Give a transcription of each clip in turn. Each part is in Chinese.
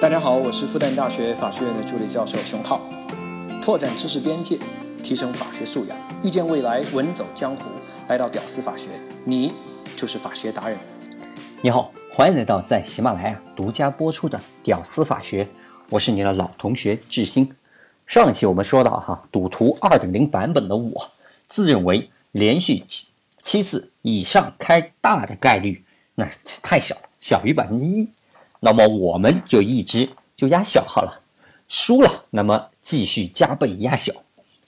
大家好，我是复旦大学法学院的助理教授熊浩。拓展知识边界，提升法学素养，遇见未来，稳走江湖。来到屌丝法学，你就是法学达人。你好，欢迎来到在喜马拉雅独家播出的《屌丝法学》，我是你的老同学志新。上一期我们说到哈，赌徒二点零版本的我，自认为连续七七次以上开大的概率，那太小，小于百分之一。那么我们就一直就压小好了，输了那么继续加倍压小，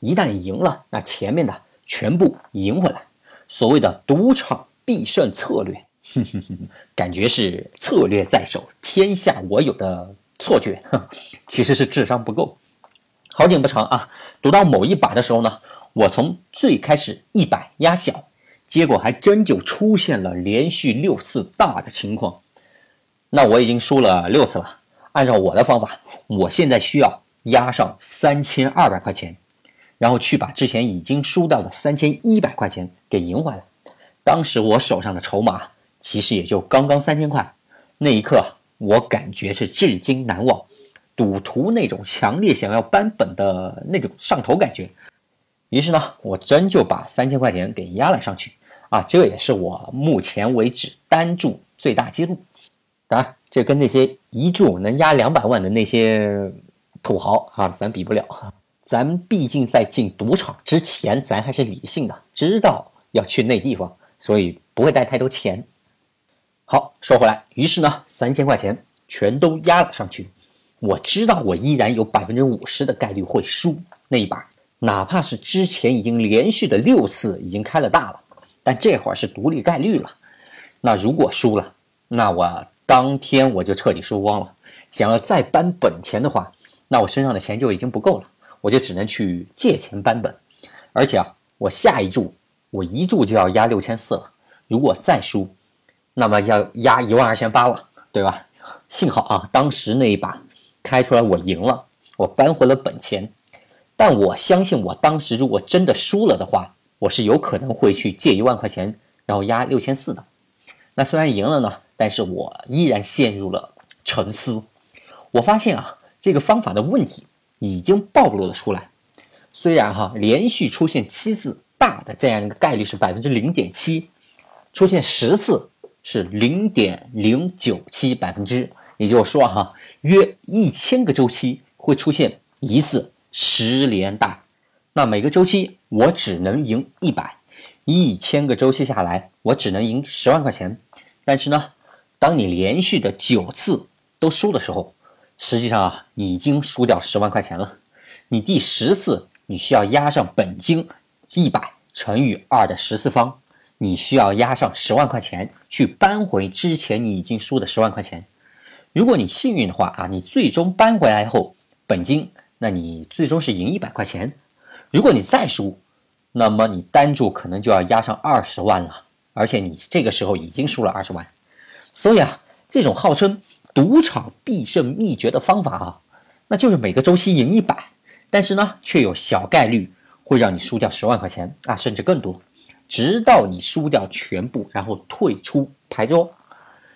一旦赢了，那前面的全部赢回来。所谓的赌场必胜策略，哼哼哼感觉是策略在手，天下我有的错觉，其实是智商不够。好景不长啊，赌到某一把的时候呢，我从最开始一百压小，结果还真就出现了连续六次大的情况。那我已经输了六次了。按照我的方法，我现在需要压上三千二百块钱，然后去把之前已经输掉的三千一百块钱给赢回来。当时我手上的筹码其实也就刚刚三千块，那一刻我感觉是至今难忘，赌徒那种强烈想要扳本的那种上头感觉。于是呢，我真就把三千块钱给压了上去啊！这也是我目前为止单注最大记录。当然，这跟那些一注能压两百万的那些土豪啊，咱比不了。咱毕竟在进赌场之前，咱还是理性的，知道要去那地方，所以不会带太多钱。好，说回来，于是呢，三千块钱全都压了上去。我知道我依然有百分之五十的概率会输那一把，哪怕是之前已经连续的六次已经开了大了，但这会儿是独立概率了。那如果输了，那我。当天我就彻底输光了，想要再搬本钱的话，那我身上的钱就已经不够了，我就只能去借钱搬本。而且啊，我下一注我一注就要压六千四了，如果再输，那么要压一万二千八了，对吧？幸好啊，当时那一把开出来我赢了，我扳回了本钱。但我相信，我当时如果真的输了的话，我是有可能会去借一万块钱，然后压六千四的。那虽然赢了呢。但是我依然陷入了沉思。我发现啊，这个方法的问题已经暴露了出来。虽然哈，连续出现七次大的这样一个概率是百分之零点七，出现十次是零点零九七百分之，也就是说哈，约一千个周期会出现一次十连大。那每个周期我只能赢一百，一千个周期下来，我只能赢十万块钱。但是呢？当你连续的九次都输的时候，实际上啊，你已经输掉十万块钱了。你第十次你需要压上本金一百乘以二的十次方，你需要压上十万块钱去扳回之前你已经输的十万块钱。如果你幸运的话啊，你最终扳回来后本金，那你最终是赢一百块钱。如果你再输，那么你单注可能就要压上二十万了，而且你这个时候已经输了二十万。所以啊，这种号称赌场必胜秘诀的方法啊，那就是每个周期赢一百，但是呢，却有小概率会让你输掉十万块钱啊，甚至更多，直到你输掉全部，然后退出牌桌。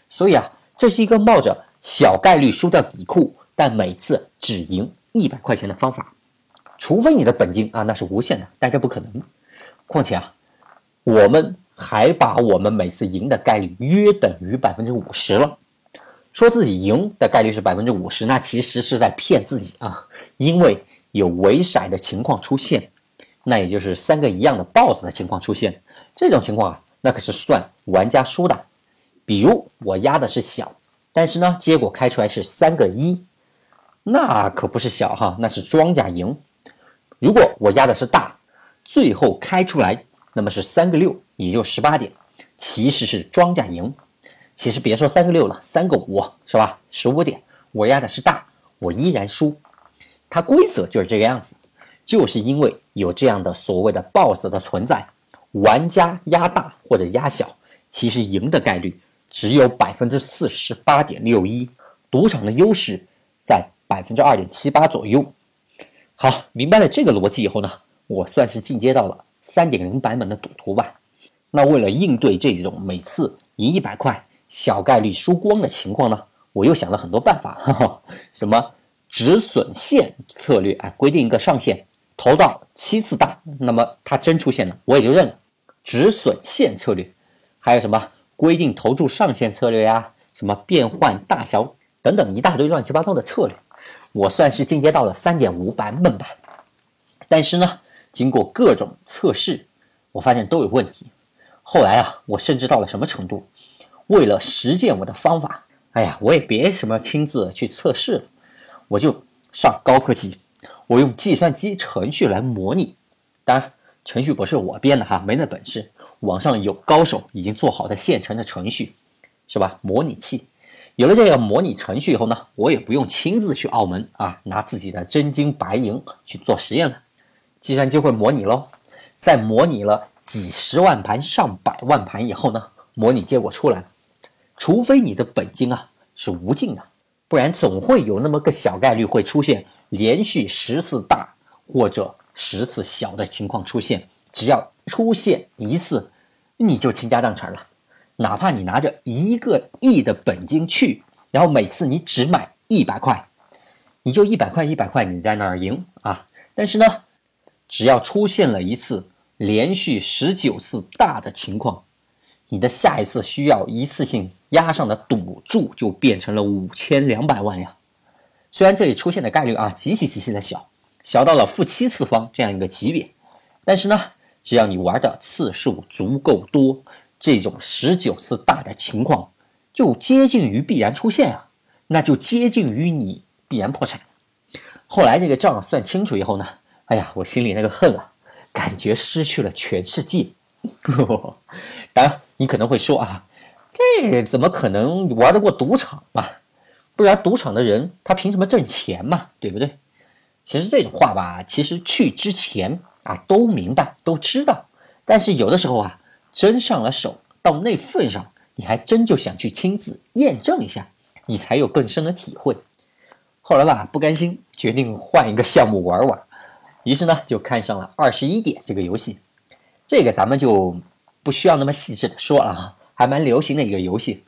所以啊，这是一个冒着小概率输掉底库，但每次只赢一百块钱的方法。除非你的本金啊，那是无限的，但这不可能。况且啊，我们。还把我们每次赢的概率约等于百分之五十了，说自己赢的概率是百分之五十，那其实是在骗自己啊！因为有围骰的情况出现，那也就是三个一样的豹子的情况出现，这种情况啊，那可是算玩家输的。比如我压的是小，但是呢，结果开出来是三个一，那可不是小哈，那是庄家赢。如果我压的是大，最后开出来。那么是三个六，也就十八点，其实是庄家赢。其实别说三个六了，三个五是吧？十五点，我压的是大，我依然输。它规则就是这个样子，就是因为有这样的所谓的 BOSS 的存在，玩家压大或者压小，其实赢的概率只有百分之四十八点六一，赌场的优势在百分之二点七八左右。好，明白了这个逻辑以后呢，我算是进阶到了。三点零版本的赌徒吧，那为了应对这种每次赢一百块小概率输光的情况呢，我又想了很多办法，哈哈，什么止损线策略啊，规定一个上限，投到七次大，那么它真出现了，我也就认了。止损线策略，还有什么规定投注上限策略呀，什么变换大小等等一大堆乱七八糟的策略，我算是进阶到了三点五版本吧。但是呢，经过各种测试，我发现都有问题。后来啊，我甚至到了什么程度？为了实践我的方法，哎呀，我也别什么亲自去测试了，我就上高科技，我用计算机程序来模拟。当然。程序不是我编的哈，没那本事。网上有高手已经做好的现成的程序，是吧？模拟器有了这个模拟程序以后呢，我也不用亲自去澳门啊，拿自己的真金白银去做实验了。计算机会模拟喽，在模拟了几十万盘、上百万盘以后呢，模拟结果出来了。除非你的本金啊是无尽的，不然总会有那么个小概率会出现连续十次大或者。十次小的情况出现，只要出现一次，你就倾家荡产了。哪怕你拿着一个亿的本金去，然后每次你只买一百块，你就一百块一百块你在那儿赢啊。但是呢，只要出现了一次连续十九次大的情况，你的下一次需要一次性压上的赌注就变成了五千两百万呀。虽然这里出现的概率啊极其极其的小。小到了负七次方这样一个级别，但是呢，只要你玩的次数足够多，这种十九次大的情况就接近于必然出现啊，那就接近于你必然破产。后来这个账算清楚以后呢，哎呀，我心里那个恨啊，感觉失去了全世界。当然，你可能会说啊，这怎么可能玩得过赌场嘛？不然赌场的人他凭什么挣钱嘛？对不对？其实这种话吧，其实去之前啊都明白都知道，但是有的时候啊，真上了手到那份上，你还真就想去亲自验证一下，你才有更深的体会。后来吧，不甘心，决定换一个项目玩玩，于是呢就看上了二十一点这个游戏。这个咱们就不需要那么细致的说了啊，还蛮流行的一个游戏。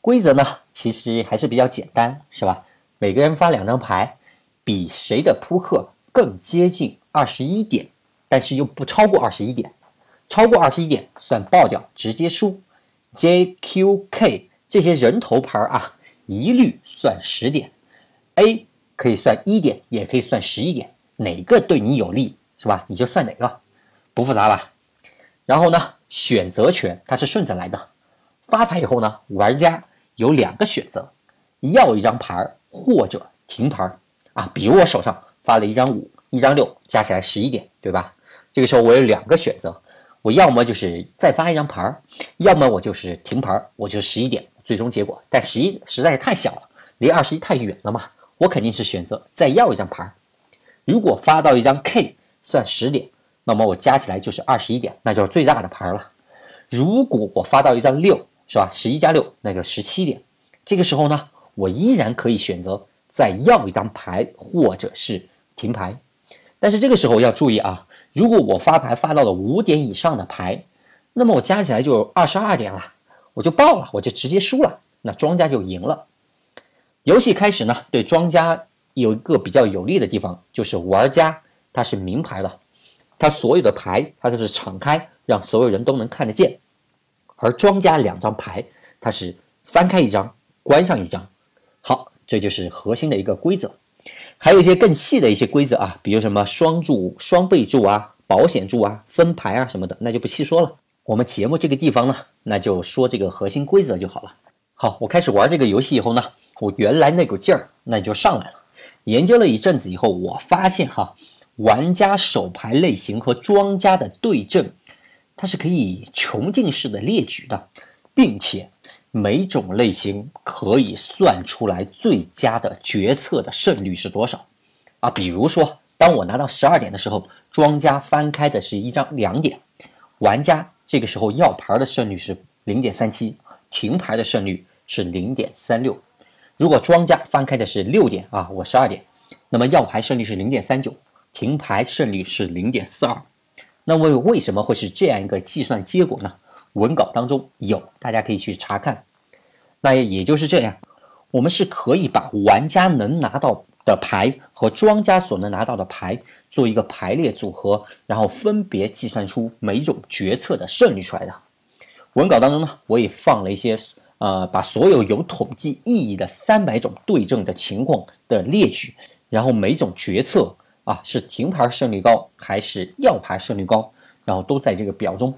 规则呢其实还是比较简单，是吧？每个人发两张牌。比谁的扑克更接近二十一点，但是又不超过二十一点，超过二十一点算爆掉，直接输。J、Q、K 这些人头牌啊，一律算十点。A 可以算一点，也可以算十一点，哪个对你有利是吧？你就算哪个，不复杂吧？然后呢，选择权它是顺着来的。发牌以后呢，玩家有两个选择：要一张牌或者停牌。啊，比如我手上发了一张五，一张六，加起来十一点，对吧？这个时候我有两个选择，我要么就是再发一张牌，要么我就是停牌，我就十一点最终结果。但十一实在是太小了，离二十一太远了嘛，我肯定是选择再要一张牌。如果发到一张 K 算十点，那么我加起来就是二十一点，那就是最大的牌了。如果我发到一张六，是吧？十一加六，那就是十七点。这个时候呢，我依然可以选择。再要一张牌，或者是停牌，但是这个时候要注意啊！如果我发牌发到了五点以上的牌，那么我加起来就二十二点了，我就爆了，我就直接输了，那庄家就赢了。游戏开始呢，对庄家有一个比较有利的地方，就是玩家他是明牌的，他所有的牌他都是敞开，让所有人都能看得见，而庄家两张牌他是翻开一张，关上一张。好。这就是核心的一个规则，还有一些更细的一些规则啊，比如什么双注、双倍注啊、保险注啊、分牌啊什么的，那就不细说了。我们节目这个地方呢，那就说这个核心规则就好了。好，我开始玩这个游戏以后呢，我原来那股劲儿那就上来了。研究了一阵子以后，我发现哈，玩家手牌类型和庄家的对阵，它是可以穷尽式的列举的，并且。每种类型可以算出来最佳的决策的胜率是多少啊？比如说，当我拿到十二点的时候，庄家翻开的是一张两点，玩家这个时候要牌的胜率是零点三七，停牌的胜率是零点三六。如果庄家翻开的是六点啊，我十二点，那么要牌胜率是零点三九，停牌胜率是零点四二。那为为什么会是这样一个计算结果呢？文稿当中有，大家可以去查看。那也就是这样，我们是可以把玩家能拿到的牌和庄家所能拿到的牌做一个排列组合，然后分别计算出每一种决策的胜率出来的。文稿当中呢，我也放了一些，呃，把所有有统计意义的三百种对症的情况的列举，然后每种决策啊是停牌胜率高还是要牌胜率高，然后都在这个表中。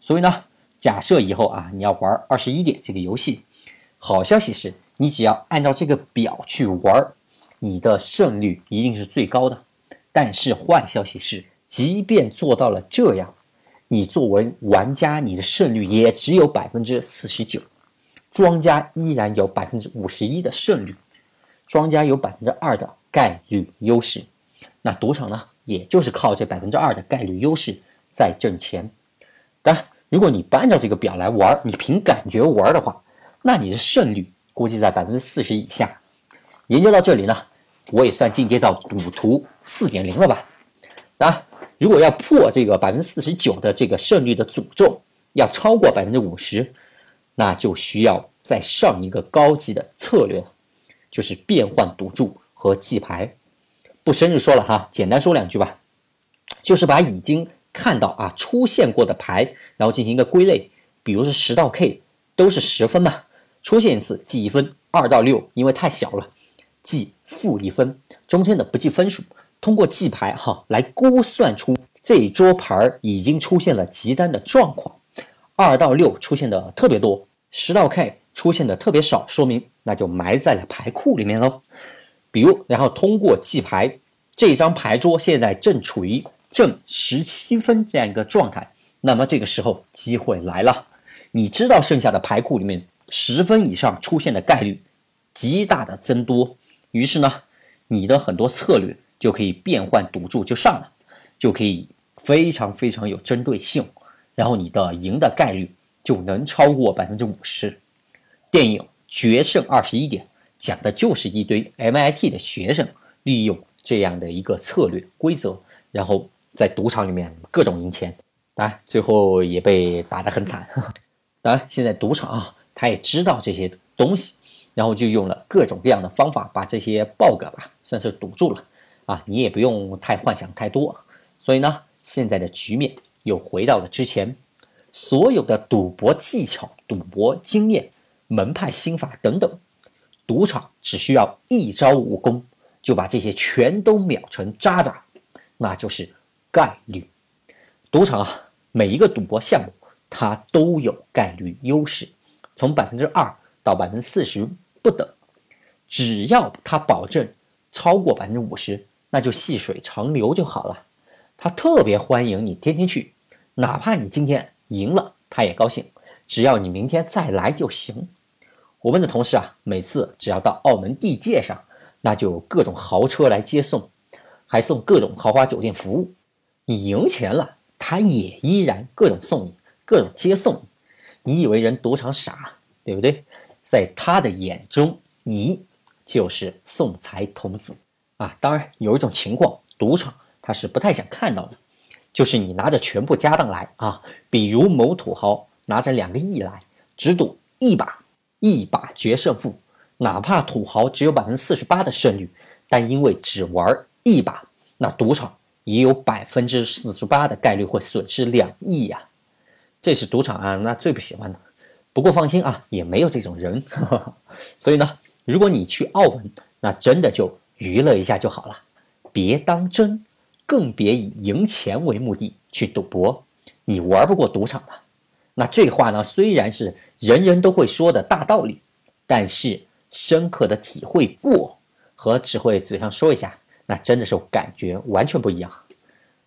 所以呢，假设以后啊你要玩二十一点这个游戏，好消息是你只要按照这个表去玩，你的胜率一定是最高的。但是坏消息是，即便做到了这样。你作为玩家，你的胜率也只有百分之四十九，庄家依然有百分之五十一的胜率，庄家有百分之二的概率优势，那赌场呢，也就是靠这百分之二的概率优势在挣钱。当然，如果你不按照这个表来玩，你凭感觉玩的话，那你的胜率估计在百分之四十以下。研究到这里呢，我也算进阶到赌徒四点零了吧？当然。如果要破这个百分之四十九的这个胜率的诅咒，要超过百分之五十，那就需要再上一个高级的策略，就是变换赌注和记牌。不深入说了哈，简单说两句吧，就是把已经看到啊出现过的牌，然后进行一个归类，比如是十到 K 都是十分嘛，出现一次记一分，二到六因为太小了，记负一分，中间的不计分数。通过记牌哈来估算出这一桌牌已经出现了急单的状况，二到六出现的特别多，十到 K 出现的特别少，说明那就埋在了牌库里面喽。比如，然后通过记牌，这张牌桌现在正处于正十七分这样一个状态，那么这个时候机会来了，你知道剩下的牌库里面十分以上出现的概率极大的增多，于是呢，你的很多策略。就可以变换赌注就上了，就可以非常非常有针对性，然后你的赢的概率就能超过百分之五十。电影《决胜二十一点》讲的就是一堆 MIT 的学生利用这样的一个策略规则，然后在赌场里面各种赢钱，当然最后也被打得很惨。当然现在赌场啊，他也知道这些东西，然后就用了各种各样的方法把这些 bug 吧算是堵住了。啊，你也不用太幻想太多，所以呢，现在的局面又回到了之前，所有的赌博技巧、赌博经验、门派心法等等，赌场只需要一招武功就把这些全都秒成渣渣，那就是概率。赌场啊，每一个赌博项目它都有概率优势，从百分之二到百分之四十不等，只要它保证超过百分之五十。那就细水长流就好了，他特别欢迎你天天去，哪怕你今天赢了，他也高兴，只要你明天再来就行。我们的同事啊，每次只要到澳门地界上，那就有各种豪车来接送，还送各种豪华酒店服务。你赢钱了，他也依然各种送你，各种接送你。你以为人赌场傻，对不对？在他的眼中，你就是送财童子。啊，当然有一种情况，赌场他是不太想看到的，就是你拿着全部家当来啊，比如某土豪拿着两个亿来，只赌一把，一把决胜负，哪怕土豪只有百分之四十八的胜率，但因为只玩一把，那赌场也有百分之四十八的概率会损失两亿呀，这是赌场啊，那最不喜欢的。不过放心啊，也没有这种人，所以呢，如果你去澳门，那真的就。娱乐一下就好了，别当真，更别以赢钱为目的去赌博。你玩不过赌场的。那这话呢，虽然是人人都会说的大道理，但是深刻的体会过和只会嘴上说一下，那真的是感觉完全不一样。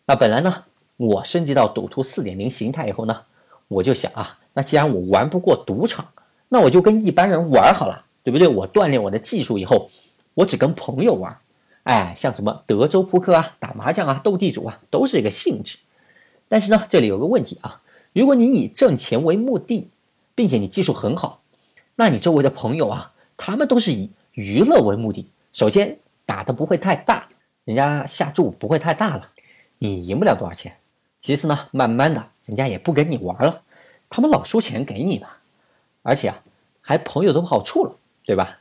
那本来呢，我升级到赌徒四点零形态以后呢，我就想啊，那既然我玩不过赌场，那我就跟一般人玩好了，对不对？我锻炼我的技术以后。我只跟朋友玩，哎，像什么德州扑克啊、打麻将啊、斗地主啊，都是一个性质。但是呢，这里有个问题啊，如果你以挣钱为目的，并且你技术很好，那你周围的朋友啊，他们都是以娱乐为目的。首先打的不会太大，人家下注不会太大了，你赢不了多少钱。其次呢，慢慢的人家也不跟你玩了，他们老输钱给你嘛，而且啊，还朋友都不好处了，对吧？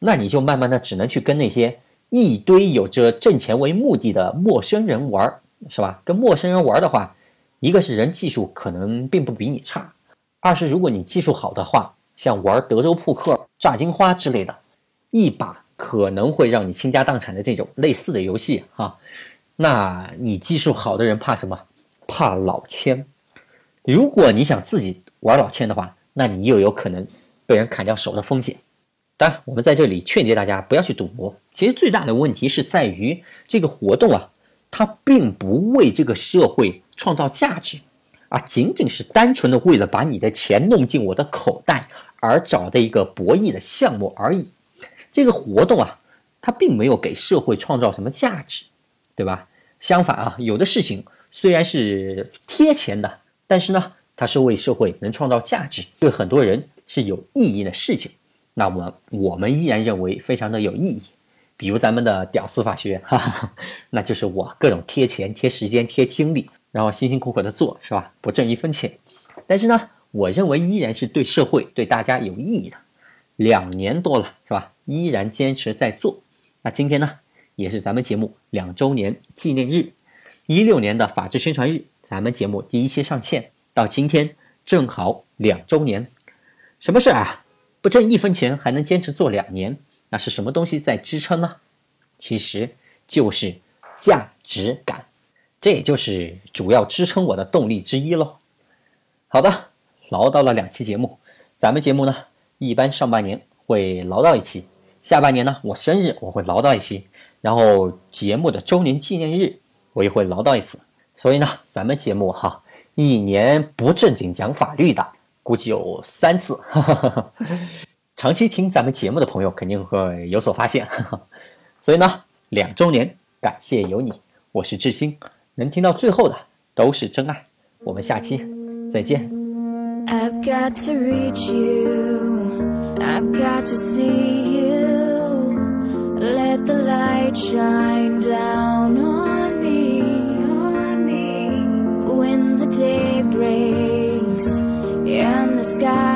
那你就慢慢的只能去跟那些一堆有着挣钱为目的的陌生人玩，是吧？跟陌生人玩的话，一个是人技术可能并不比你差，二是如果你技术好的话，像玩德州扑克、炸金花之类的，一把可能会让你倾家荡产的这种类似的游戏哈，那你技术好的人怕什么？怕老千。如果你想自己玩老千的话，那你又有可能被人砍掉手的风险。当然，我们在这里劝诫大家不要去赌博。其实最大的问题是在于这个活动啊，它并不为这个社会创造价值，啊，仅仅是单纯的为了把你的钱弄进我的口袋而找的一个博弈的项目而已。这个活动啊，它并没有给社会创造什么价值，对吧？相反啊，有的事情虽然是贴钱的，但是呢，它是为社会能创造价值，对很多人是有意义的事情。那么我们依然认为非常的有意义，比如咱们的屌丝法学，哈哈，那就是我各种贴钱、贴时间、贴精力，然后辛辛苦苦的做，是吧？不挣一分钱，但是呢，我认为依然是对社会、对大家有意义的。两年多了，是吧？依然坚持在做。那今天呢，也是咱们节目两周年纪念日，一六年的法制宣传日，咱们节目第一期上线到今天正好两周年。什么事啊？不挣一分钱还能坚持做两年，那是什么东西在支撑呢？其实就是价值感，这也就是主要支撑我的动力之一喽。好的，唠叨了两期节目，咱们节目呢一般上半年会唠叨一期，下半年呢我生日我会唠叨一期，然后节目的周年纪念日我也会唠叨一次。所以呢，咱们节目哈一年不正经讲法律的。估计有三次，哈哈哈哈。长期听咱们节目的朋友肯定会有所发现，哈哈。所以呢，两周年感谢有你，我是志兴，能听到最后的都是真爱，我们下期再见。I've got to reach you，I've got to see you。Let the light shine down on me，on me，when the day breaks。sky.